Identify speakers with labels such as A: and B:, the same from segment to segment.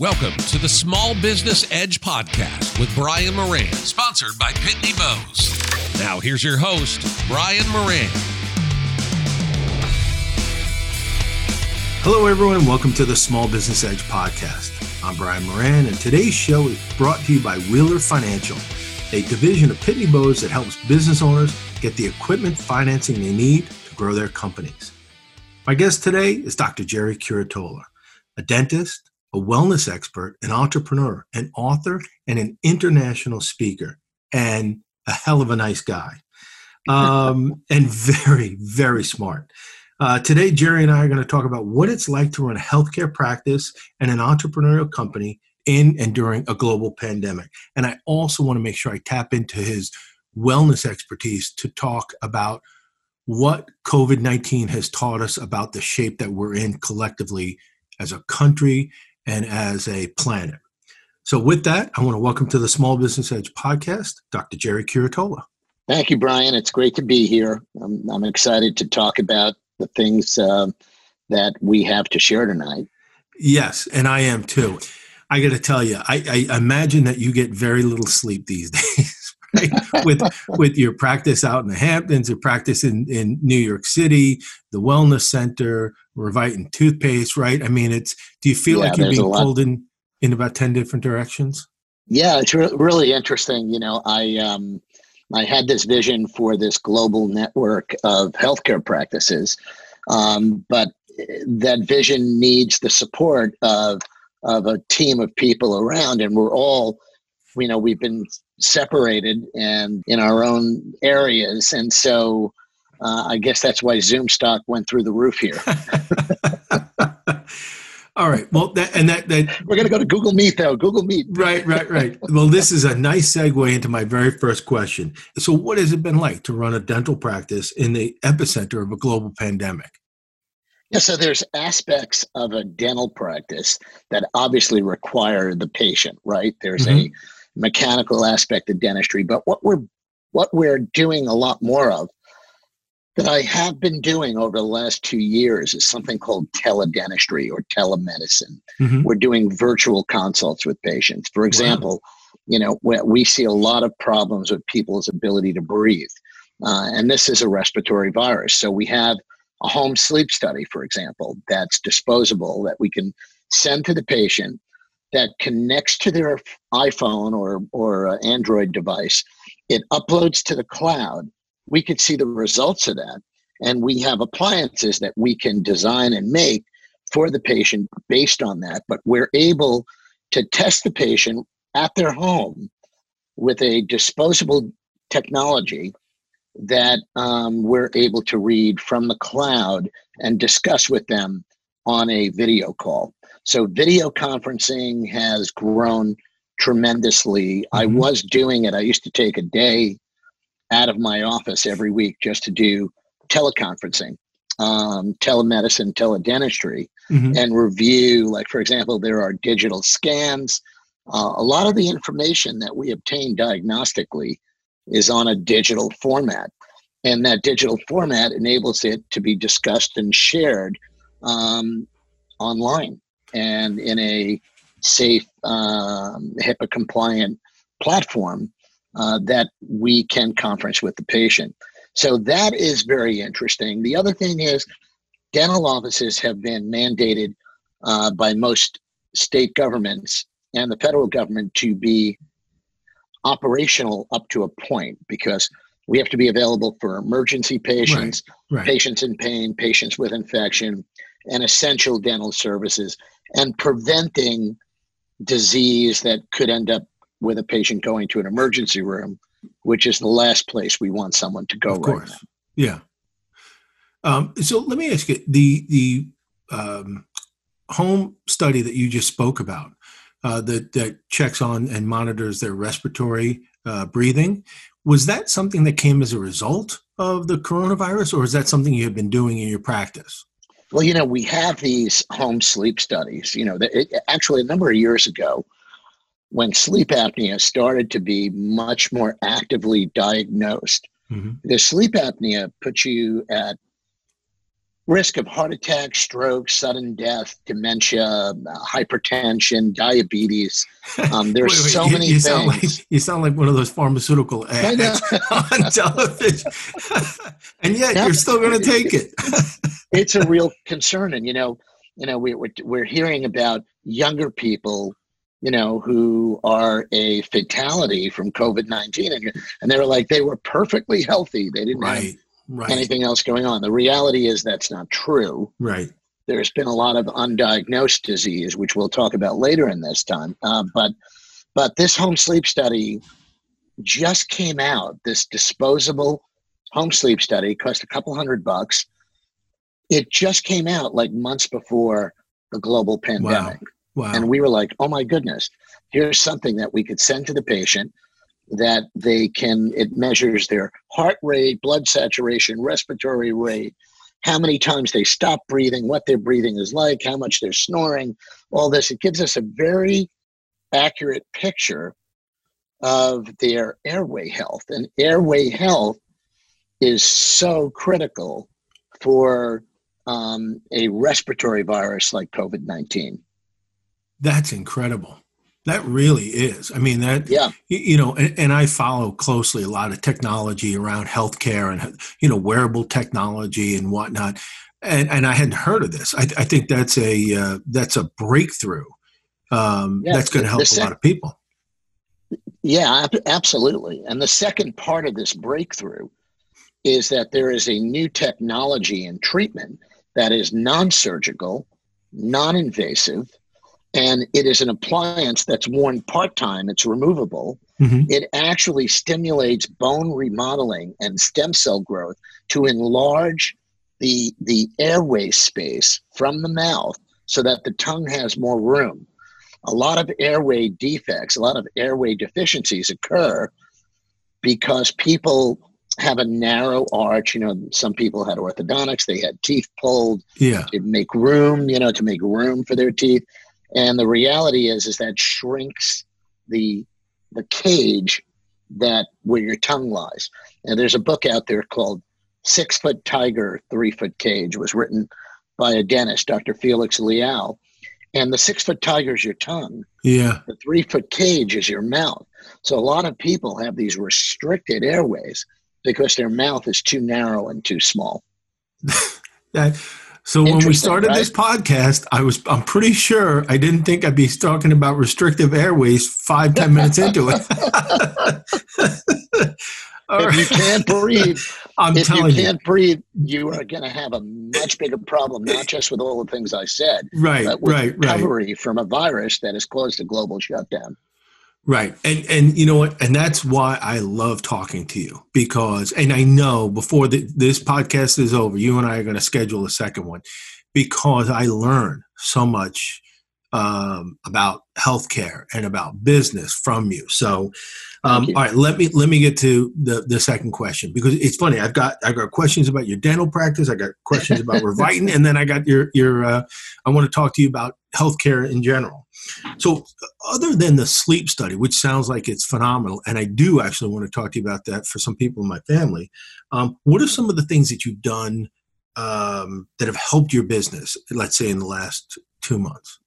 A: Welcome to the Small Business Edge podcast with Brian Moran, sponsored by Pitney Bowes. Now, here's your host, Brian Moran.
B: Hello, everyone. Welcome to the Small Business Edge podcast. I'm Brian Moran, and today's show is brought to you by Wheeler Financial, a division of Pitney Bowes that helps business owners get the equipment financing they need to grow their companies. My guest today is Dr. Gerry Curatola, a dentist, a wellness expert, an entrepreneur, an author, and an international speaker, and a hell of a nice guy. Um, and very, very smart. Uh, today, Gerry and I are going to talk about what it's like to run a healthcare practice and an entrepreneurial company in and during a global pandemic. And I also want to make sure I tap into his wellness expertise to talk about what COVID 19 has taught us about the shape that we're in collectively as a country and as a planet. So, with that, I want to welcome to the Small Business Edge podcast, Dr. Gerry Curatola.
C: Thank you, Brian. It's great to be here. I'm, I'm excited to talk about the things uh, that we have to share tonight.
B: Yes, and I am too. I got to tell you, I, I imagine that you get very little sleep these days. Right? with with your practice out in the Hamptons, your practice in, in New York City, the wellness center, Revitin toothpaste, right? I mean, it's. Do you feel yeah, like you're being pulled in in about ten different directions?
C: Yeah, it's re- really interesting. You know, I um, I had this vision for this global network of healthcare practices, um, but that vision needs the support of of a team of people around, and we're all, you know, we've been separated and in our own areas, and so uh, I guess that's why Zoom stock went through the roof here.
B: All right. Well, that, and that, that
C: we're going to go to Google Meet though. Google Meet.
B: Right, right, right. well, this is a nice segue into my very first question. So, what has it been like to run a dental practice in the epicenter of a global pandemic?
C: Yeah, so there's aspects of a dental practice that obviously require the patient, right? There's mm-hmm. a mechanical aspect of dentistry, but what we're what we're doing a lot more of that I have been doing over the last two years is something called teledentistry or telemedicine. Mm-hmm. We're doing virtual consults with patients. For example, wow. you know, we see a lot of problems with people's ability to breathe. Uh, and this is a respiratory virus. So we have a home sleep study, for example, that's disposable that we can send to the patient that connects to their iPhone or, or Android device. It uploads to the cloud we could see the results of that. And we have appliances that we can design and make for the patient based on that. But we're able to test the patient at their home with a disposable technology that um, we're able to read from the cloud and discuss with them on a video call. So, video conferencing has grown tremendously. Mm-hmm. I was doing it, I used to take a day out of my office every week just to do teleconferencing, um, telemedicine, teledentistry, mm-hmm. and review. Like, for example, there are digital scans. Uh, a lot of the information that we obtain diagnostically is on a digital format. And that digital format enables it to be discussed and shared um, online and in a safe, um, HIPAA compliant platform uh, that we can conference with the patient. So that is very interesting. The other thing is, dental offices have been mandated uh, by most state governments and the federal government to be operational up to a point because we have to be available for emergency patients, right, right. patients in pain, patients with infection, and essential dental services, and preventing disease that could end up with a patient going to an emergency room, which is the last place we want someone to go.
B: Of course, right yeah. Um, so let me ask you the the um, home study that you just spoke about uh, that that checks on and monitors their respiratory uh, breathing. Was that something that came as a result of the coronavirus, or is that something you have been doing in your practice?
C: Well, you know, we have these home sleep studies. You know, it, actually, a number of years ago, when sleep apnea started to be much more actively diagnosed. Mm-hmm. The sleep apnea puts you at risk of heart attack, stroke, sudden death, dementia, uh, hypertension, diabetes. Um, there's wait, wait, so
B: you,
C: many
B: you
C: things.
B: Sound like, you sound like one of those pharmaceutical ads on television, and yet you're still going to take it.
C: it's a real concern, and you know, you know, we, we're we're hearing about younger people. You know, who are a fatality from COVID 19. And, and they were like, they were perfectly healthy. They didn't right. have right. anything else going on. The reality is that's not true.
B: Right.
C: There's been a lot of undiagnosed disease, which we'll talk about later in this time. Uh, but but this home sleep study just came out. This disposable home sleep study cost a couple hundred bucks. It just came out like months before the global pandemic. Wow. Wow. And we were like, oh my goodness, here's something that we could send to the patient that they can, it measures their heart rate, blood saturation, respiratory rate, how many times they stop breathing, what their breathing is like, how much they're snoring, all this. It gives us a very accurate picture of their airway health. And airway health is so critical for um, a respiratory virus like COVID 19.
B: That's incredible. That really is. I mean, that, yeah. you know, and, and, I follow closely a lot of technology around healthcare and, you know, wearable technology and whatnot. And, and I hadn't heard of this. I, I think that's a, uh, that's a breakthrough um, yeah, that's going to help sec- a lot of people.
C: Yeah, absolutely. And the second part of this breakthrough is that there is a new technology and treatment that is non surgical, non invasive, and it is an appliance that's worn part time, it's removable. Mm-hmm. It actually stimulates bone remodeling and stem cell growth to enlarge the, the airway space from the mouth so that the tongue has more room. A lot of airway defects, a lot of airway deficiencies occur because people have a narrow arch. You know, some people had orthodontics, they had teeth pulled
B: yeah.
C: to make room, you know, to make room for their teeth. And the reality is, is that shrinks the the cage that where your tongue lies. And there's a book out there called Six Foot Tiger, Three Foot Cage. Was written by a dentist, Dr. Felix Liao. And the six foot tiger is your tongue.
B: Yeah.
C: The three foot cage is your mouth. So a lot of people have these restricted airways because their mouth is too narrow and too small.
B: that so when we started right? this podcast, I was I'm pretty sure I didn't think I'd be talking about restrictive airways five ten minutes into it.
C: if right. you can't breathe, I'm if you can't you. breathe, you are going to have a much bigger problem, not just with all the things I said,
B: right,
C: but with
B: right,
C: recovery
B: right.
C: from a virus that has caused a global shutdown.
B: Right. And and you know what? And that's why I love talking to you because and I know before the, this podcast is over, you and I are going to schedule a second one because I learn so much um, about healthcare and about business from you. So, um, you. all right, let me let me get to the the second question because it's funny. I've got I got questions about your dental practice. I got questions about Revitin, and then I got your your. Uh, I want to talk to you about healthcare in general. So, other than the sleep study, which sounds like it's phenomenal, and I do actually want to talk to you about that for some people in my family, um, what are some of the things that you've done um, that have helped your business, let's say in the last two months?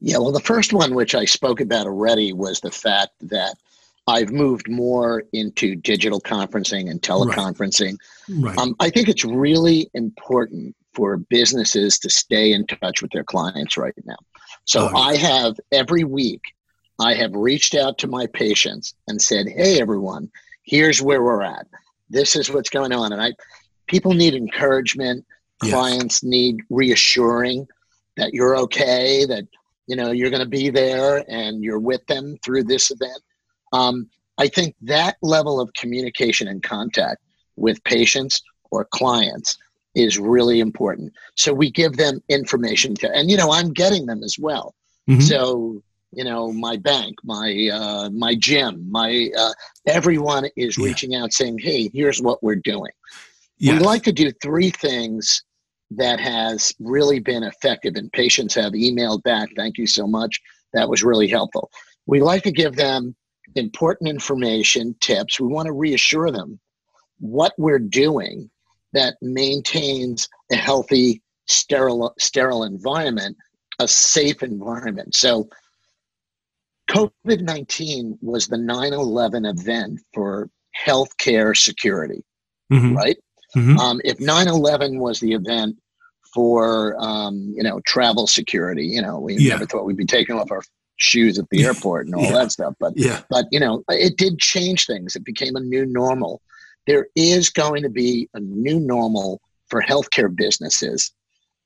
C: Yeah, well, the first one, which I spoke about already, was the fact that I've moved more into digital conferencing and teleconferencing. Right. Right. Um, I think it's really important for businesses to stay in touch with their clients right now. So oh, I have every week, I have reached out to my patients and said, "Hey, everyone, here's where we're at. This is what's going on." And I, people need encouragement. Yes. Clients need reassuring that you're okay, that you know you're going to be there and you're with them through this event. Um, I think that level of communication and contact with patients or clients is really important. So we give them information to, and you know, I'm getting them as well. Mm-hmm. So you know, my bank, my uh, my gym, my uh, everyone is yeah. reaching out saying, "Hey, here's what we're doing." Yes. We like to do three things that has really been effective, and patients have emailed back. Thank you so much. That was really helpful. We like to give them important information, tips. We want to reassure them what we're doing that maintains a healthy, sterile, sterile environment, a safe environment. So, COVID 19 was the 9 11 event for healthcare security, mm-hmm. right? Mm-hmm. Um, if 9 11 was the event for, um, you know, travel security, you know, we yeah. never thought we'd be taking off our shoes at the airport and all yeah. that stuff. But, yeah. but, you know, it did change things. It became a new normal. There is going to be a new normal for healthcare businesses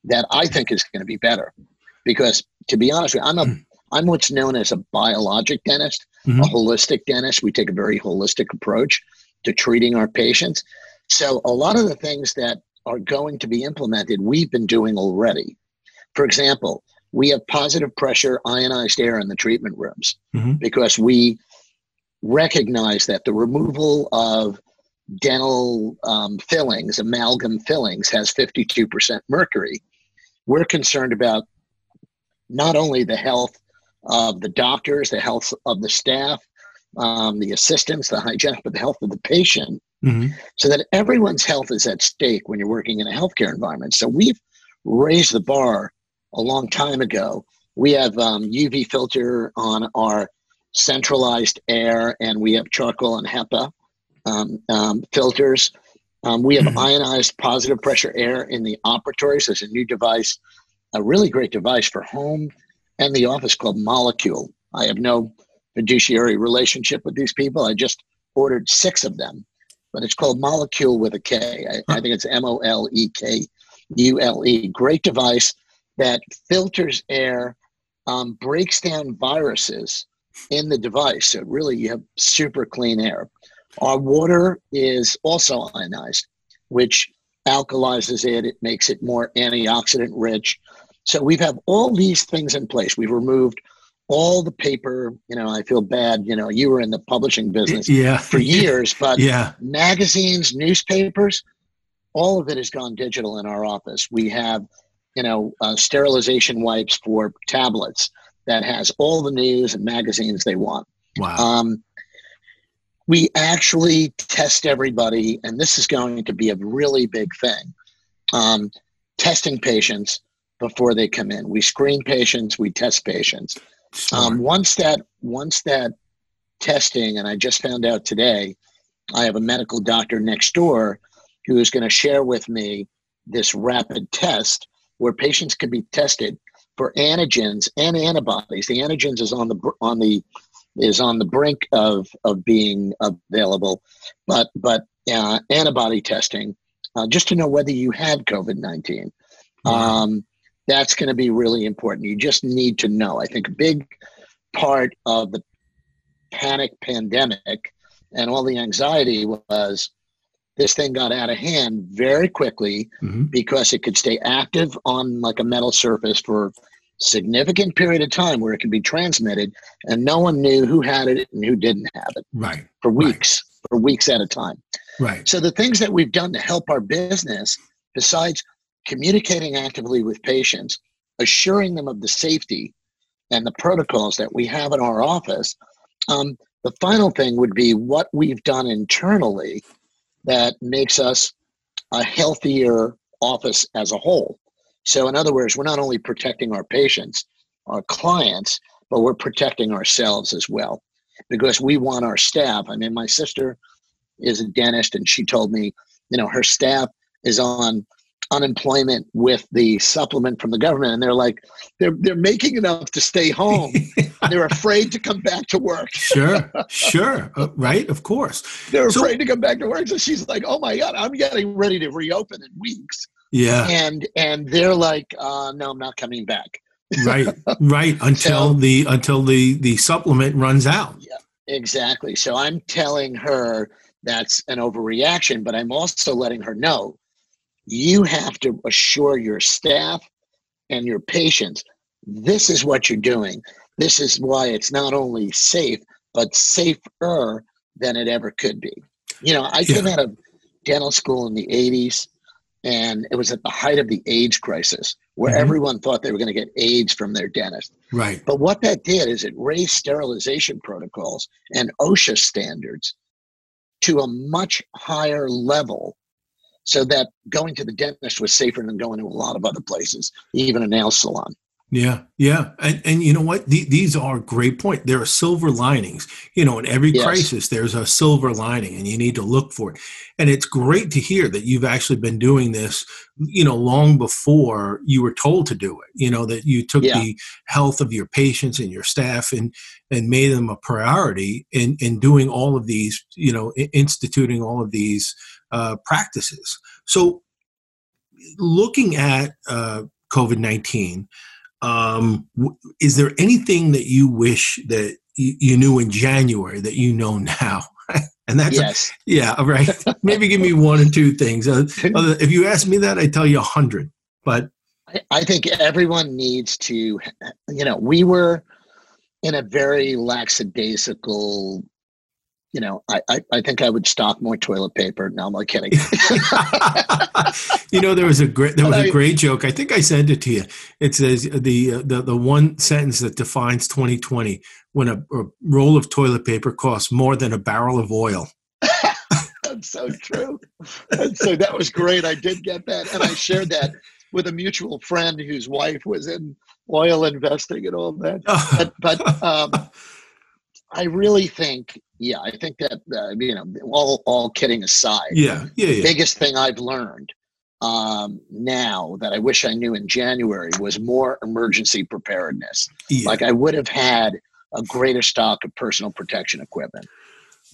C: that I think is going to be better. Because to be honest with you, I'm a mm. I'm what's known as a biologic dentist, mm-hmm. a holistic dentist. We take a very holistic approach to treating our patients. So, a lot of the things that are going to be implemented, we've been doing already. For example, we have positive pressure ionized air in the treatment rooms mm-hmm. because we recognize that the removal of dental um, fillings, amalgam fillings, has 52% mercury. We're concerned about not only the health of the doctors, the health of the staff, um, the assistants, the hygienists, but the health of the patient, mm-hmm. so that everyone's health is at stake when you're working in a healthcare environment. So we've raised the bar a long time ago. We have um, UV filter on our centralized air, and we have charcoal and HEPA um, um filters. Um, we have mm-hmm. ionized positive pressure air in the operatories. There's a new device, a really great device for home and the office called Molekule. I have no fiduciary relationship with these people. I just ordered six of them, but it's called Molekule with a K. I, I think it's M O L E K U L E. Great device that filters air, um, breaks down viruses in the device. So really, you have super clean air. Our water is also ionized, which alkalizes it. It makes it more antioxidant rich. So we've had all these things in place. We've removed all the paper. You know, I feel bad. You know, you were in the publishing business
B: yeah.
C: for years, but yeah. magazines, newspapers, all of it has gone digital in our office. We have, you know, uh, sterilization wipes for tablets that has all the news and magazines they want.
B: Wow. Um,
C: we actually test everybody, and this is going to be a really big thing. Um, testing patients before they come in. We screen patients, we test patients. Um, once that once that testing, and I just found out today, I have a medical doctor next door who is going to share with me this rapid test where patients can be tested for antigens and antibodies. The antigens is on the on the is on the brink of of being available, but but uh, antibody testing uh, just to know whether you had COVID nineteen. Um, that's going to be really important. You just need to know. I think a big part of the panic pandemic and all the anxiety was this thing got out of hand very quickly mm-hmm. because it could stay active on like a metal surface for significant period of time where it could be transmitted and no one knew who had it and who didn't have it
B: right
C: for weeks right. for weeks at a time
B: right
C: so the things that we've done to help our business besides communicating actively with patients, assuring them of the safety and the protocols that we have in our office. Um, the final thing would be what we've done internally that makes us a healthier office as a whole. So, in other words, we're not only protecting our patients, our clients, but we're protecting ourselves as well because we want our staff. I mean, my sister is a dentist and she told me, you know, her staff is on unemployment with the supplement from the government. And they're like they're they're making enough to stay home. They're afraid to come back to work.
B: Sure sure. Uh, right? Of course.
C: They're so, afraid to come back to work. So she's like oh my god i'm getting ready to reopen in weeks.
B: Yeah.
C: And and they're like uh, no i'm not coming back.
B: Right right. Until so, the until the the supplement runs out.
C: Yeah exactly. So i'm telling her that's an overreaction but i'm also letting her know you have to assure your staff and your patients this is what you're doing. This is why it's not only safe, but safer than it ever could be. You know, I yeah. came out of dental school in the 80s, and it was at the height of the AIDS crisis where mm-hmm. everyone thought they were going to get AIDS from their dentist.
B: Right.
C: But what that did is it raised sterilization protocols and OSHA standards to a much higher level so that going to the dentist was safer than going to a lot of other places, even a nail salon.
B: Yeah, yeah, and and you know what? The, these are great point. There are silver linings. You know, in every yes. crisis, there's a silver lining, and you need to look for it. And it's great to hear that you've actually been doing this. You know, long before you were told to do it. You know that you took yeah. the health of your patients and your staff and and made them a priority in in doing all of these. You know, instituting all of these uh, practices. So, looking at uh, COVID nineteen um, is there anything that you wish that you, you knew in January that you know now? and that's
C: yes.
B: A, yeah, right. Maybe give me one or two things. Uh, if you ask me that, I tell you a hundred. But
C: I, I think everyone needs to, you know, we were in a very lackadaisical you know, I, I, I, think I would stock more toilet paper. No, I'm not kidding.
B: you know, there was a great there was a great joke. I think I sent it to you. It says the uh, the the one sentence that defines 2020 when a, a roll of toilet paper costs more than a barrel of oil.
C: That's so true. And so that was great. I did get that, and I shared that with a mutual friend whose wife was in oil investing and all that. but, but um, I really think, yeah, I think that uh, you know, all all kidding aside,
B: yeah, yeah, yeah.
C: biggest thing I've learned um, now that I wish I knew in January was more emergency preparedness. Yeah. Like I would have had a greater stock of personal protection equipment,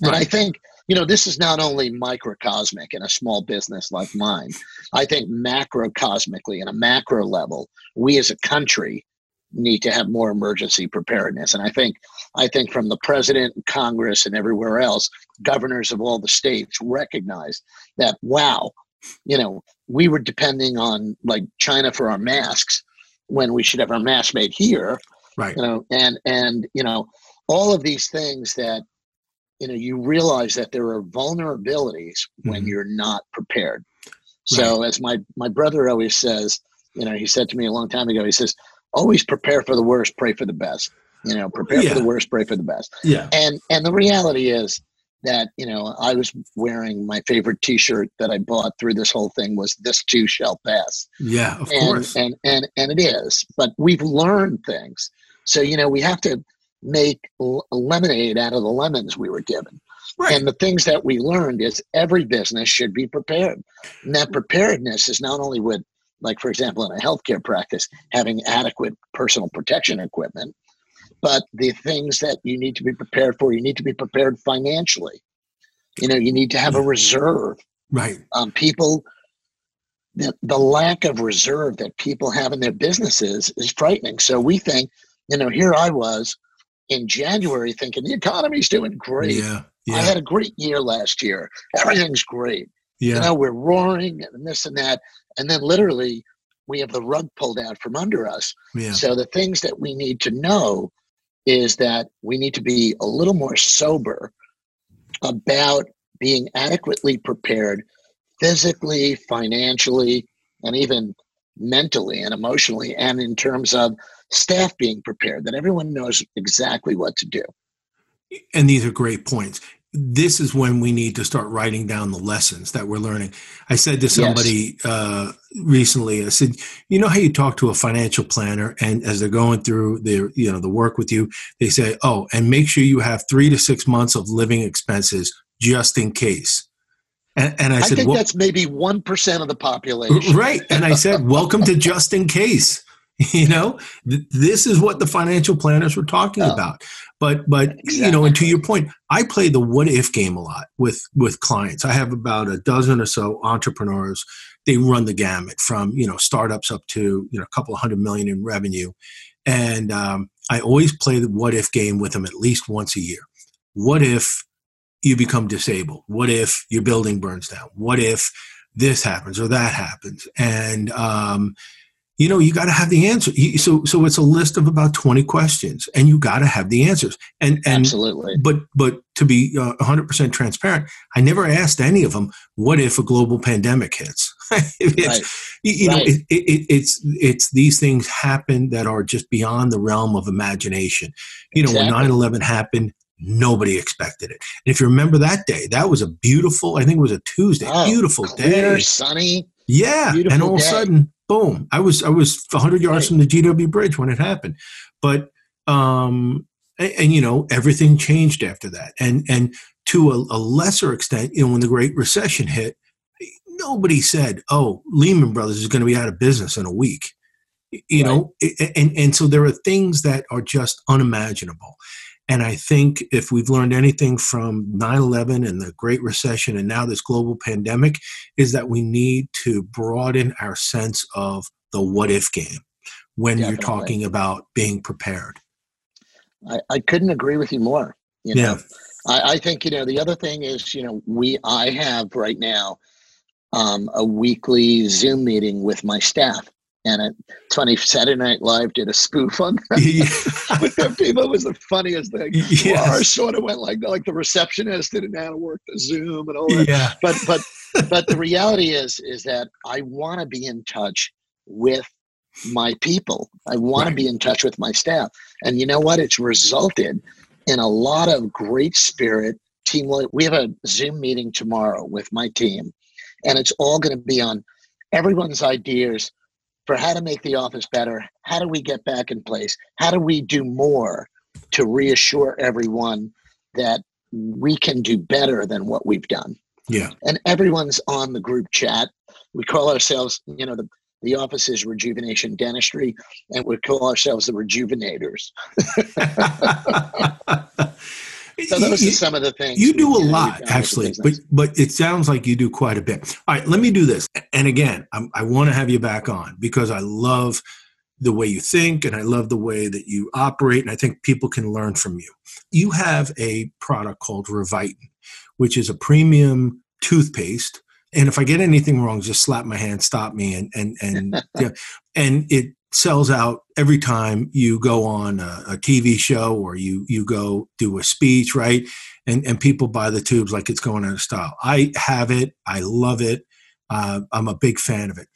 C: right. and I think you know this is not only microcosmic in a small business like mine. I think macrocosmically, in a macro level, we as a country need to have more emergency preparedness. And I think I think from the president, and Congress, and everywhere else, governors of all the states recognize that wow, you know, we were depending on like China for our masks when we should have our masks made here.
B: Right.
C: You know, and and you know, all of these things that you know you realize that there are vulnerabilities mm-hmm. when you're not prepared. So right. as my my brother always says, you know, he said to me a long time ago, he says, always prepare for the worst, pray for the best. You know, prepare yeah. for the worst, pray for the best.
B: Yeah.
C: And and the reality is that you know I was wearing my favorite T-shirt that I bought through this whole thing was "This too shall pass."
B: Yeah, of
C: and,
B: course.
C: And and and it is, but we've learned things. So you know we have to make lemonade out of the lemons we were given. Right. And the things that we learned is every business should be prepared. And that preparedness is not only with like for example in a healthcare practice having adequate personal protection equipment. But the things that you need to be prepared for you need to be prepared financially. You know you need to have a reserve.
B: Right.
C: Um, people the, the lack of reserve that people have in their businesses is frightening. So we think you know here i was in january thinking the economy's doing great.
B: Yeah, yeah.
C: i had a great year last year. Everything's great
B: yeah.
C: you know we're roaring and this and that and then literally we have the rug pulled out from under us.
B: Yeah.
C: So the things that we need to know is that we need to be a little more sober about being adequately prepared physically, financially, and even mentally and emotionally, and in terms of staff being prepared, that everyone knows exactly what to do.
B: And these are great points this is when we need to start writing down the lessons that we're learning. I said to somebody yes. uh, recently, I said, you know how you talk to a financial planner, and as they're going through their, you know, the work with you, they say, oh, and make sure you have three to six months of living expenses just in case. And, and I, I said,
C: think well, that's maybe one percent of the population,
B: right? And I said, welcome to just in case. you know th- this is what the financial planners were talking oh, about but but exactly. you know and to your point i play the what if game a lot with with clients. I have about a dozen or so entrepreneurs. They run the gamut from you know startups up to you know a couple of hundred million in revenue. And um, i always play the what if game with them at least once a year. What if you become disabled? What if your building burns down? What if this happens or that happens? And um, you know you got to have the answer so so it's a list of about 20 questions and you got to have the answers and and
C: absolutely
B: but but to be uh, 100% transparent i never asked any of them what if a global pandemic hits it's, right. you, right. know it, it, it's it's these things happen that are just beyond the realm of imagination you know exactly. when 9-11 happened nobody expected it. And if you remember that day, that was a beautiful, I think it was a Tuesday, oh, beautiful
C: clear,
B: day.
C: sunny.
B: Yeah. and all of a sudden, boom. I was I was 100 yards right. from the GW bridge when it happened. But um and, and, you know, everything changed after that. And and to a, a lesser extent, you know, when the Great Recession hit, nobody said, "Oh, Lehman Brothers is going to be out of business in a week." You right. know, and and so there are things that are just unimaginable. And I think if we've learned anything from 9 11 and the Great Recession and now this global pandemic, is that we need to broaden our sense of the what if game when Definitely. you're talking about being prepared.
C: I, I couldn't agree with you more. You know, yeah. I, I think, you know, the other thing is, you know, we, I have right now um, a weekly Zoom meeting with my staff and it, it's funny, Saturday Night Live did a spoof on that yeah. people. It was the funniest thing. Yes. Well, sort of went like like the receptionist didn't know how to work the Zoom and all that. Yeah. But but but the reality is is that I want to be in touch with my people. I want right. to be in touch with my staff. And you know what? It's resulted in a lot of great spirit team. We have a Zoom meeting tomorrow with my team, and it's all going to be on everyone's ideas for how to make the office better. How do we get back in place? How do we do more to reassure everyone that we can do better than what we've done?
B: Yeah.
C: And everyone's on the group chat. We call ourselves, you know, the, the office is Rejuvenation Dentistry, and we call ourselves the Rejuvenators. So those you, are some of the things
B: you do a lot, actually, but but it sounds like you do quite a bit. All right, let me do this. And again, I'm, i want to have you back on because I love the way you think and I love the way that you operate, and I think people can learn from you. You have a product called Revitin, which is a premium toothpaste. And if I get anything wrong, just slap my hand, stop me, and and and yeah, and it sells out every time you go on a, a, TV show or you you go do a speech, right? And and people buy the tubes like it's going out of style. I have it. I love it. Uh, I'm a big fan of it.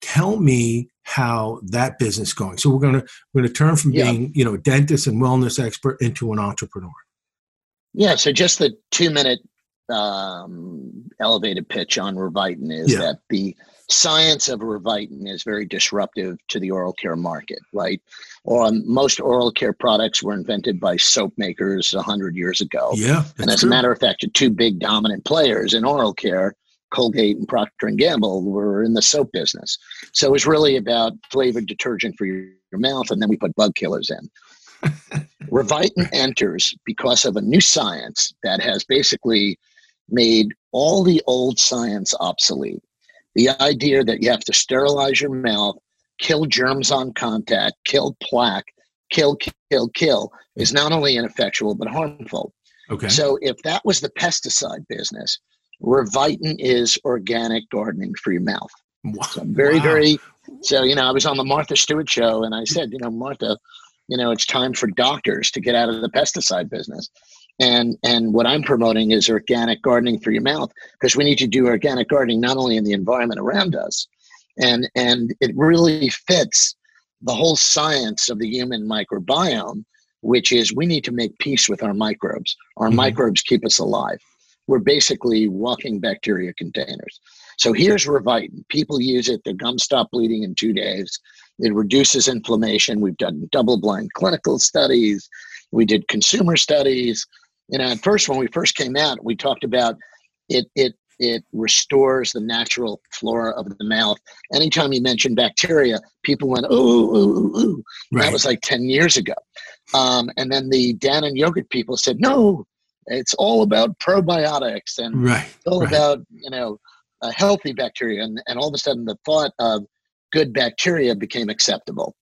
B: Tell me how that business going. So we're gonna we're gonna turn from yeah. being you know a dentist and wellness expert into an entrepreneur.
C: Yeah. So just the two minute um, elevated pitch on Revitin is yeah. that the science of Revitin is very disruptive to the oral care market, right? Um, most oral care products were invented by soap makers 100 years ago.
B: Yeah.
C: And as true. a matter of fact, the two big dominant players in oral care, Colgate and Procter and Gamble, were in the soap business. So it was really about flavored detergent for your, your mouth, and then we put bug killers in. Revitin enters because of a new science that has basically made all the old science obsolete the idea that you have to sterilize your mouth, kill germs on contact, kill plaque, kill, kill, kill is not only ineffectual but harmful.
B: Okay.
C: So if that was the pesticide business, Revitin is organic gardening for your mouth. Wow. So very, wow. very. So you know, I was on the Martha Stewart show, and I said, you know, Martha, you know, it's time for doctors to get out of the pesticide business and and what i'm promoting is organic gardening for your mouth because we need to do organic gardening not only in the environment around us and and it really fits the whole science of the human microbiome which is we need to make peace with our microbes. Our mm-hmm. microbes keep us alive. We're basically walking bacteria containers. So here's revitin people use it. Their gums stop bleeding in two days. It reduces inflammation. We've done double blind clinical studies. We did consumer studies you know, at first when we first came out, we talked about it it it restores the natural flora of the mouth. Anytime you mention bacteria, people went, ooh, ooh, ooh, ooh. Right. That was like 10 years ago. Um, and then the Dannon yogurt people said, no, it's all about probiotics and
B: right.
C: it's all
B: right.
C: about, you know, a healthy bacteria. And, and all of a sudden the thought of good bacteria became acceptable.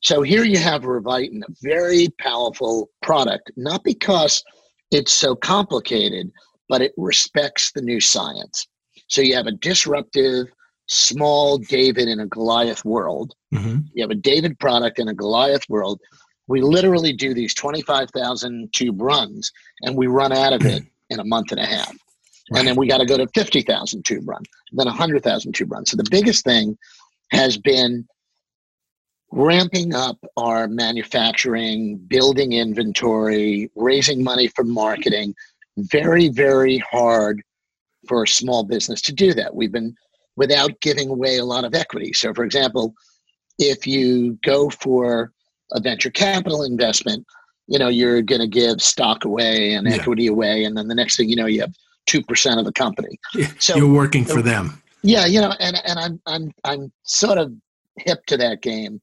C: So here you have Revitin, a very powerful product, not because – it's so complicated, but it respects the new science. So you have a disruptive, small David in a Goliath world. Mm-hmm. You have a David product in a Goliath world. We literally do these 25,000 tube runs and we run out of it in a month and a half. Right. And then we got to go to 50,000 tube run, then 100,000 tube run. So the biggest thing has been ramping up our manufacturing, building inventory, raising money for marketing. Very, very hard for a small business to do that. We've been without giving away a lot of equity. So, for example, if you go for a venture capital investment, you know, you're going to give stock away and yeah. equity away. And then the next thing you know, you have 2% of the company.
B: So you're working for them.
C: Yeah. You know, and, and I'm, I'm, I'm sort of hip to that game.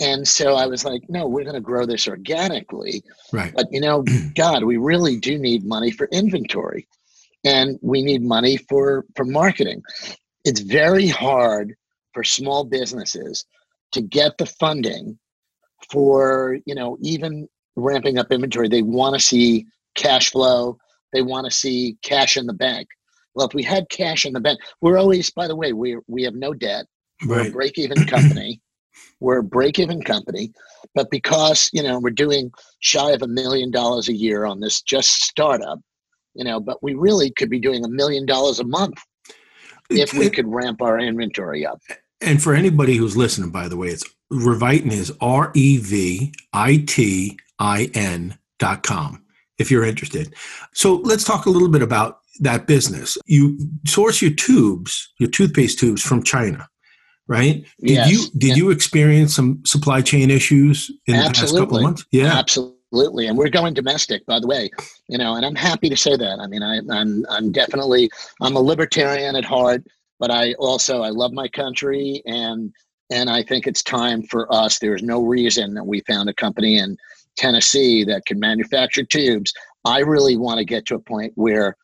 C: And so I was like, no, we're going to grow this organically.
B: Right.
C: But, you know, God, we really do need money for inventory and we need money for, for marketing. It's very hard for small businesses to get the funding for, you know, even ramping up inventory. They want to see cash flow. They want to see cash in the bank. Well, if we had cash in the bank, we're always, by the way, we we have no debt. Right. We're a break-even company. we're a break-even company, but because you know we're doing shy of a million dollars a year on this just startup, you know, but we really could be doing a million dollars a month if we could ramp our inventory up.
B: And for anybody who's listening, by the way, it's Revitin is R E V I T I N dot com if you're interested. So let's talk a little bit about that business. You source your tubes, your toothpaste tubes from China, right? Did
C: yes.
B: you did you experience some supply chain issues in the past couple of months?
C: Yeah. Absolutely. And we're going domestic, by the way. You know, and I'm happy to say that. I mean, I, I'm I'm definitely I'm a libertarian at heart, but I also I love my country and and I think it's time for us. There's no reason that we found a company in Tennessee that can manufacture tubes. I really want to get to a point where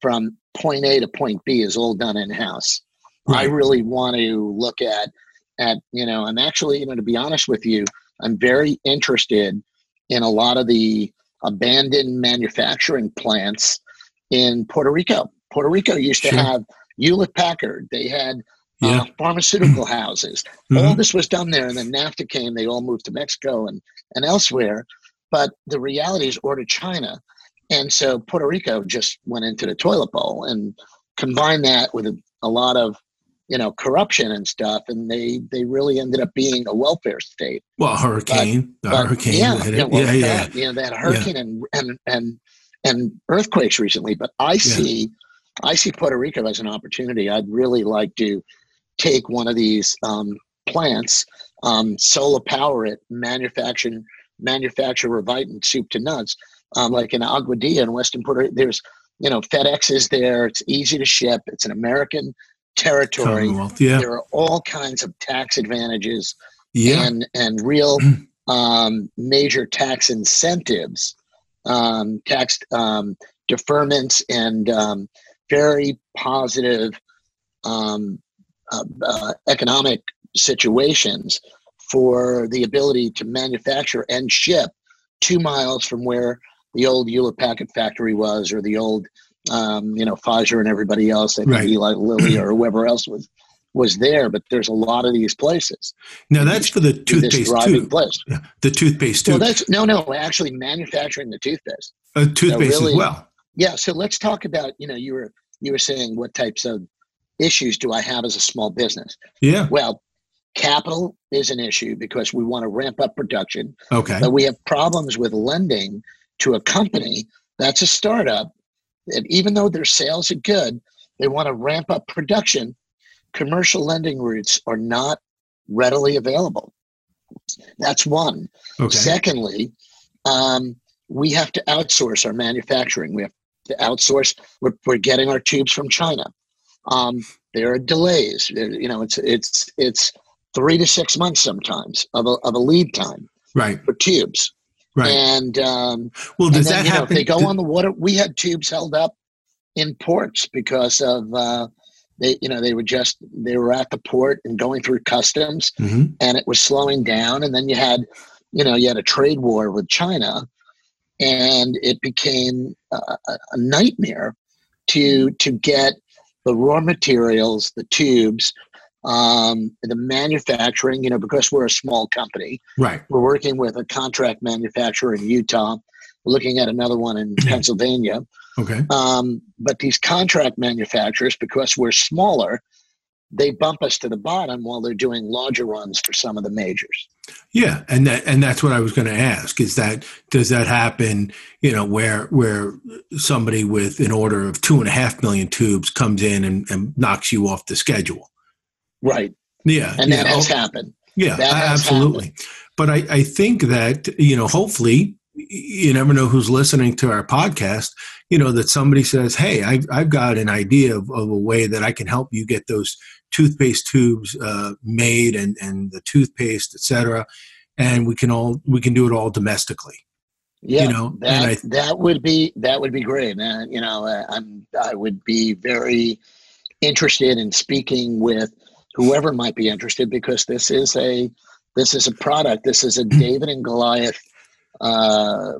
C: from point A to point B is all done in house. Right. I really want to look at at you know, I'm actually, you know, to be honest with you, I'm very interested in a lot of the abandoned manufacturing plants in Puerto Rico. Puerto Rico used to sure. have Hewlett Packard. They had uh, yeah. uh, pharmaceutical houses. Mm-hmm. All this was done there, and then NAFTA came. They all moved to Mexico and and elsewhere. But the reality is, or to China, and so Puerto Rico just went into the toilet bowl and combined that with a, a lot of you know corruption and stuff and they they really ended up being a welfare state
B: well hurricane but, the but hurricane
C: yeah, yeah, well, yeah, yeah. you know they had a hurricane yeah. and, and and and earthquakes recently but i see yeah. i see puerto rico as an opportunity i'd really like to take one of these um, plants, um, solar power it, manufacture manufacture Revitin soup to nuts, um, like in Aguadilla in Western Puerto Rico. There's, you know, FedEx is there. It's easy to ship. It's an American territory.
B: Yeah.
C: There are all kinds of tax advantages yeah. and and real um, major tax incentives, um, tax um, deferments, and um, very positive um, uh, uh, economic situations for the ability to manufacture and ship two miles from where the old Hewlett Packard factory was, or the old, um, you know, Pfizer and everybody else, that right. Eli Lilly or whoever else was was there. But there's a lot of these places.
B: Now that's for the toothpaste too. Place. The toothpaste too.
C: Well, that's no, no, actually manufacturing the toothpaste.
B: Uh, toothpaste so really, as well.
C: Yeah. So let's talk about. You know, you were you were saying what types of issues do I have as a small business?
B: Yeah.
C: Well, capital is an issue because we want to ramp up production.
B: Okay.
C: But we have problems with lending to a company that's a startup. And even though their sales are good, they want to ramp up production. Commercial lending routes are not readily available. That's one.
B: Okay.
C: Secondly, um, we have to outsource our manufacturing. We have to outsource. We're, we're getting our tubes from China. Um, there are delays. You know, it's it's it's three to six months sometimes of a, of a lead time
B: right
C: for tubes
B: right
C: and um,
B: well does then, that happen
C: know, they go on the water we had tubes held up in ports because of uh, they you know they were just they were at the port and going through customs mm-hmm. and it was slowing down and then you had you know you had a trade war with china and it became a, a nightmare to to get the raw materials the tubes um, the manufacturing, you know, because we're a small company,
B: right?
C: We're working with a contract manufacturer in Utah, we're looking at another one in Pennsylvania.
B: Okay.
C: Um, but these contract manufacturers, because we're smaller, they bump us to the bottom while they're doing larger runs for some of the majors.
B: Yeah, and that and that's what I was going to ask is that does that happen? You know, where where somebody with an order of two and a half million tubes comes in and, and knocks you off the schedule.
C: Right.
B: Yeah,
C: and that has happened.
B: Yeah, absolutely. Happened. But I, I think that you know, hopefully, you never know who's listening to our podcast. You know that somebody says, "Hey, I've I've got an idea of, of a way that I can help you get those toothpaste tubes uh, made and and the toothpaste, etc. And we can all we can do it all domestically.
C: Yeah, you know, that I, that would be that would be great, man. You know, uh, I'm I would be very interested in speaking with whoever might be interested because this is a this is a product. This is a David and Goliath. Uh,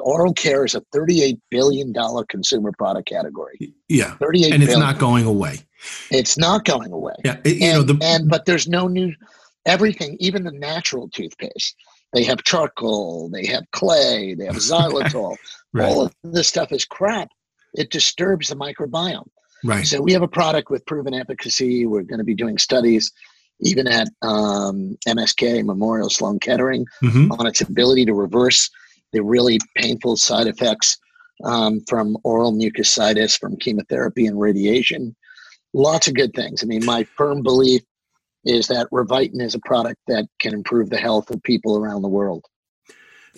C: oral care is a $38 billion consumer product category.
B: Yeah. 38 and it's billion. not going away.
C: It's not going away.
B: Yeah. It,
C: you
B: and,
C: know, the, and, but there's no new, everything, even the natural toothpaste, they have charcoal, they have clay, they have xylitol. right. All of this stuff is crap. It disturbs the microbiome.
B: Right.
C: So we have a product with proven efficacy. We're going to be doing studies even at um, MSK, Memorial Sloan Kettering, mm-hmm. on its ability to reverse the really painful side effects um, from oral mucositis, from chemotherapy and radiation. Lots of good things. I mean, my firm belief is that Revitin is a product that can improve the health of people around the world.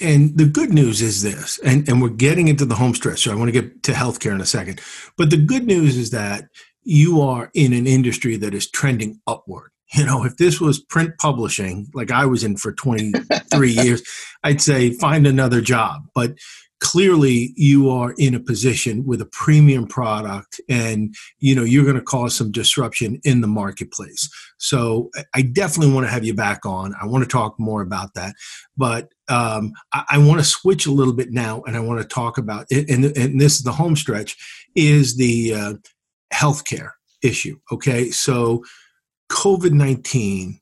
B: And the good news is this, and, and we're getting into the home stretch, so I want to get to healthcare in a second. But the good news is that you are in an industry that is trending upward you know, if this was print publishing, like I was in for 23 years, I'd say find another job. But clearly you are in a position with a premium product and you know you're going to cause some disruption in the marketplace. So i definitely want to have you back on. I want to talk more about that. But um, I, I, want to switch a little bit now and i want to talk about it and, and this is the home stretch is the uh, healthcare issue okay? So COVID 19,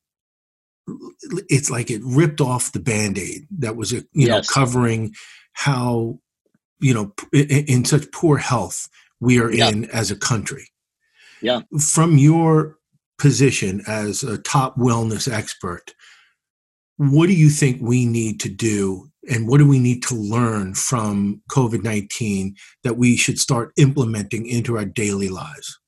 B: it's like it ripped off the band aid that was, you yes. know, covering how, you know, in, in such poor health we are yeah. in as a country.
C: Yeah.
B: From your position as a top wellness expert, what do you think we need to do and what do we need to learn from COVID 19 that we should start implementing into our daily lives?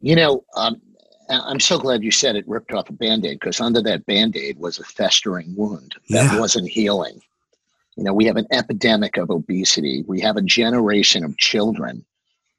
C: You know, um, I'm so glad you said it ripped off a band aid because under that band aid was a festering wound that yeah. wasn't healing. You know, we have an epidemic of obesity. We have a generation of children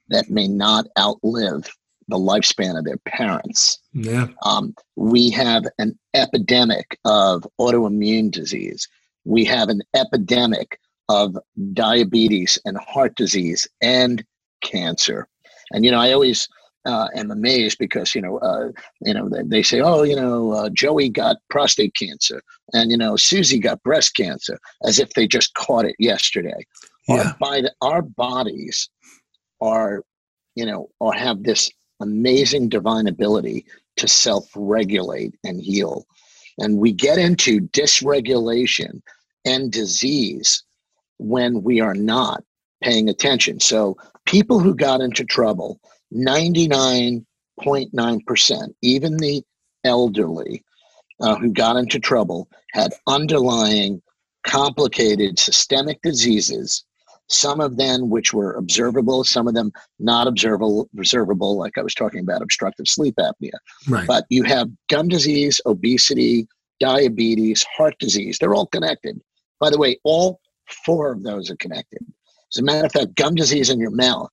C: that may not outlive the lifespan of their parents.
B: Yeah.
C: Um, we have an epidemic of autoimmune disease. We have an epidemic of diabetes and heart disease and cancer. And, you know, I always uh, am amazed because you know uh, you know they, they, say oh you know uh, Joey got prostate cancer and you know Susie got breast cancer as if they just caught it yesterday.
B: Yeah.
C: Our, by the, our bodies are you know or have this amazing divine ability to self-regulate and heal, and we get into dysregulation and disease when we are not paying attention. So people who got into trouble 99.9%, even the elderly uh, who got into trouble, had underlying complicated systemic diseases, some of them which were observable, some of them not observable, observable like I was talking about obstructive sleep apnea.
B: Right.
C: But you have gum disease, obesity, diabetes, heart disease. They're all connected. By the way, all four of those are connected. As a matter of fact, gum disease in your mouth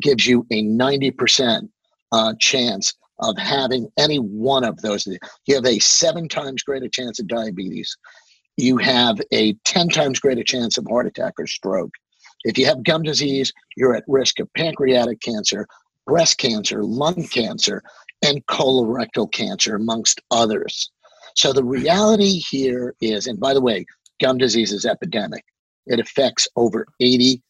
C: gives you a 90% uh, chance of having any one of those. You have a seven times greater chance of diabetes. You have a 10 times greater chance of heart attack or stroke. If you have gum disease, you're at risk of pancreatic cancer, breast cancer, lung cancer, and colorectal cancer, amongst others. So the reality here is, and by the way, gum disease is epidemic. It affects over 80%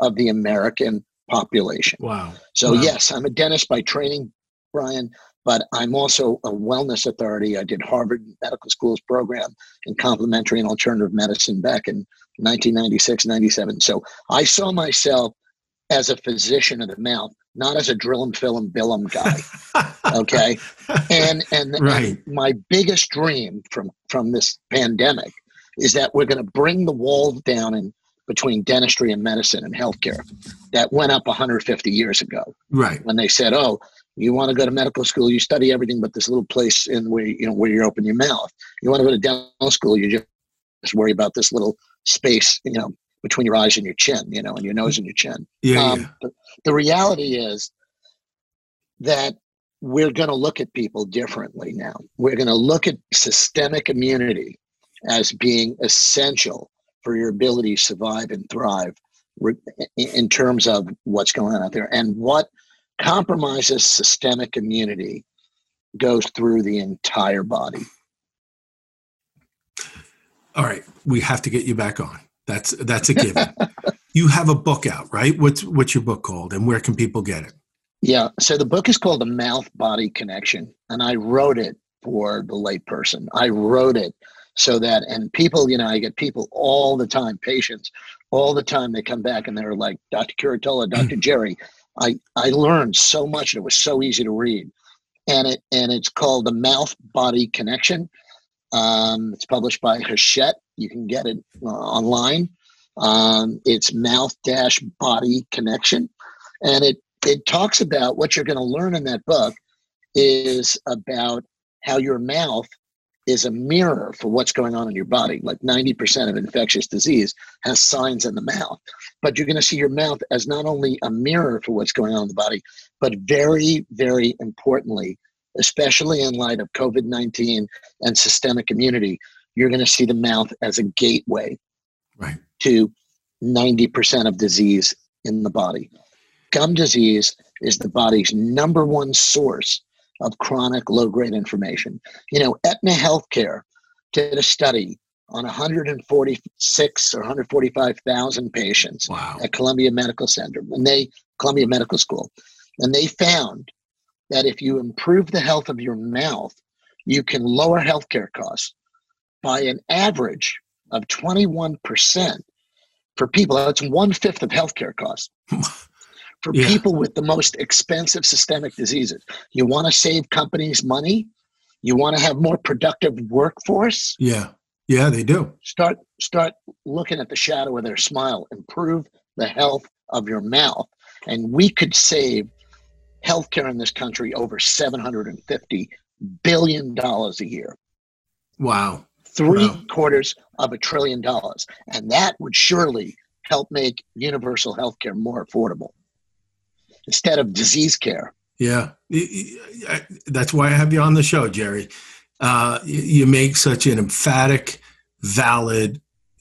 C: of the American population.
B: Wow.
C: So,
B: wow.
C: yes, I'm a dentist by training, Brian, but I'm also a wellness authority. I did Harvard Medical School's program in complementary and alternative medicine back in 1996, 97. So, I saw myself as a physician of the mouth not as a drill and fill and bill 'em guy. okay, and and,
B: Right.
C: and my biggest dream from from this pandemic is that we're going to bring the walls down in between dentistry and medicine and healthcare that went up 150 years ago
B: Right.
C: when they said, "Oh, you want to go to medical school, you study everything but this little place in where you know where you open your mouth. You want to go to dental school, you just worry about this little space, you know, between your eyes and your chin, you know, and your nose and your chin."
B: Yeah.
C: Um,
B: yeah.
C: but the reality is that we're going to look at people differently now. We're going to look at systemic immunity as being essential for your ability to survive and thrive in terms of what's going on out there. And what compromises systemic immunity goes through the entire body.
B: All right. We have to get you back on. That's that's a given. you have a book out, right? What's what's your book called, and where can people get it?
C: Yeah. So the book is called The Mouth Body Connection, and I wrote it for the layperson. I wrote it so that, and people, you know, I get people all the time, patients, all the time. They come back and they're like, Dr. Curatola, Dr. Gerry, I I learned so much. and It was so easy to read, and it and it's called The Mouth Body Connection. Um, it's published by Hachette. You can get it uh, online. Um, it's Mouth Dash Body Connection, and it it talks about what you're going to learn in that book is about how your mouth is a mirror for what's going on in your body. Like 90% of infectious disease has signs in the mouth. But you're going to see your mouth as not only a mirror for what's going on in the body, but very, very importantly, especially in light of COVID 19 and systemic immunity, you're going to see the mouth as a gateway
B: Right.
C: to 90% of disease in the body. Gum disease is the body's number one source of chronic low grade inflammation. You know, Aetna Healthcare did a study on 146 or 145,000 patients
B: Wow.
C: at Columbia Medical Center and they Columbia Medical School, and they found that if you improve the health of your mouth, you can lower healthcare costs by an average of 21% for people. That's one fifth of healthcare costs. For
B: Yeah.
C: people with the most expensive systemic diseases, you want to save companies money. You want to have more productive workforce.
B: Yeah. Yeah, they do.
C: Start start looking at the shadow of their smile. Improve the health of your mouth, and we could save healthcare in this country over 750 billion dollars a year
B: Wow.
C: three
B: Wow.
C: quarters of a trillion dollars. And that would surely help make universal healthcare more affordable instead of disease care.
B: Yeah. Y- y- I- That's why I have you on the show, Gerry. Uh, you make such an emphatic, valid,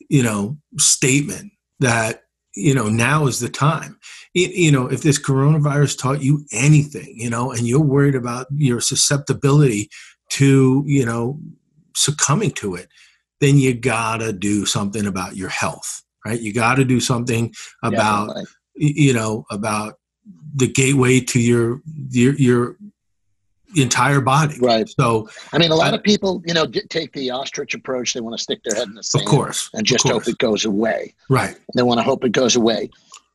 B: you know, statement that, you know, now is the time. Y- You know, if this coronavirus taught you anything, you know, and you're worried about your susceptibility to, you know, succumbing to it, then you gotta do something about your health, right? You gotta do something about
C: Definitely.
B: you know about the gateway to your your your entire body
C: Right.
B: so
C: I mean, a lot
B: I-
C: of people, you know, d- take the ostrich approach. They want to stick their head in the
B: of
C: sand
B: course
C: and just
B: of
C: hope it goes away.
B: right
C: They want to hope it goes away.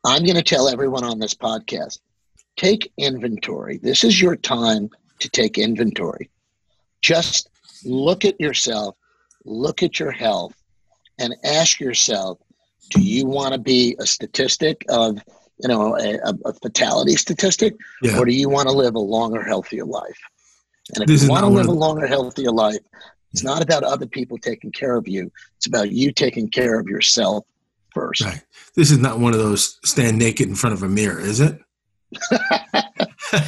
C: I'm going to tell everyone on this podcast take inventory. This is your time to take inventory. Just look at yourself, look at your health, and ask yourself do you want to be a statistic of, you know, a, a, fatality statistic,
B: yeah
C: or do you want to live a longer, healthier life? And if
B: This
C: you want to live a longer, healthier life, it's not about other people taking care of you. It's about you taking care of yourself first.
B: right this is not one of those stand naked in front of a mirror is it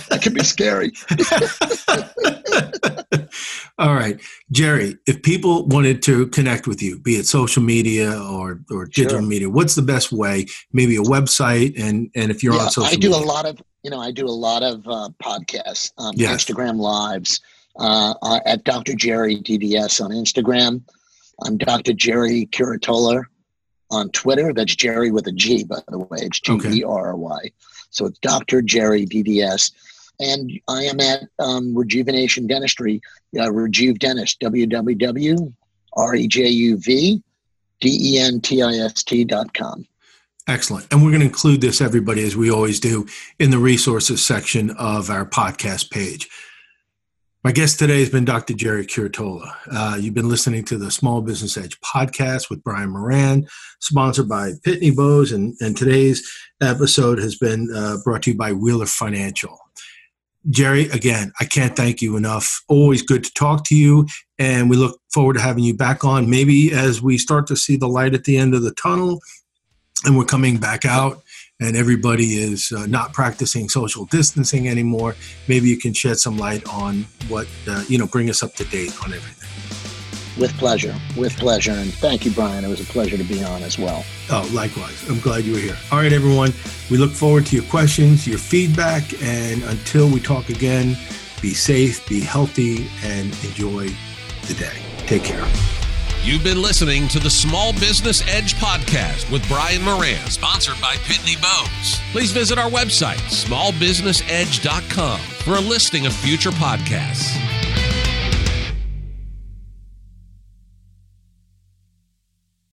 C: That can be scary.
B: all right gerry if people wanted to connect with you be it social media or or digital
C: Sure.
B: media what's the best way maybe a website and and if you're
C: Yeah,
B: on social
C: I do
B: media
C: a lot of, you know, I do a lot of uh, podcasts, um,
B: Yes.
C: Instagram lives uh, uh, at Dr. Gerry DDS on Instagram. I'm Dr. Gerry Curatola on Twitter. That's Gerry with a G, by the way. It's G. E R R Y. So it's Dr. Gerry DDS. And I am at um, Rejuvenation Dentistry, uh, Rejuve Dentist, www.rejuvdentist.com.
B: Excellent. And we're going to include this, everybody, as we always do, in the resources section of our podcast page. My guest today has been Dr. Gerry Curatola. Uh, you've been listening to the Small Business Edge podcast with Brian Moran, sponsored by Pitney Bowes, and, and today's episode has been uh, brought to you by Wheeler Financial. Gerry, again, I can't thank you enough. Always good to talk to you, and we look forward to having you back on. Maybe as we start to see the light at the end of the tunnel, and we're coming back out and everybody is uh, not practicing social distancing anymore, maybe you can shed some light on what, uh, you know, bring us up to date on everything.
C: With pleasure. With pleasure. And thank you, Brian. It was a pleasure to be on as well.
B: Oh, likewise. I'm glad you were here. All right, everyone. We look forward to your questions, your feedback. And until we talk again, be safe, be healthy, and enjoy the day. Take care.
A: You've been listening to the Small Business Edge podcast with Brian Moran, sponsored by Pitney Bowes. Please visit our website, smallbusinessedge.com, for a listing of future podcasts.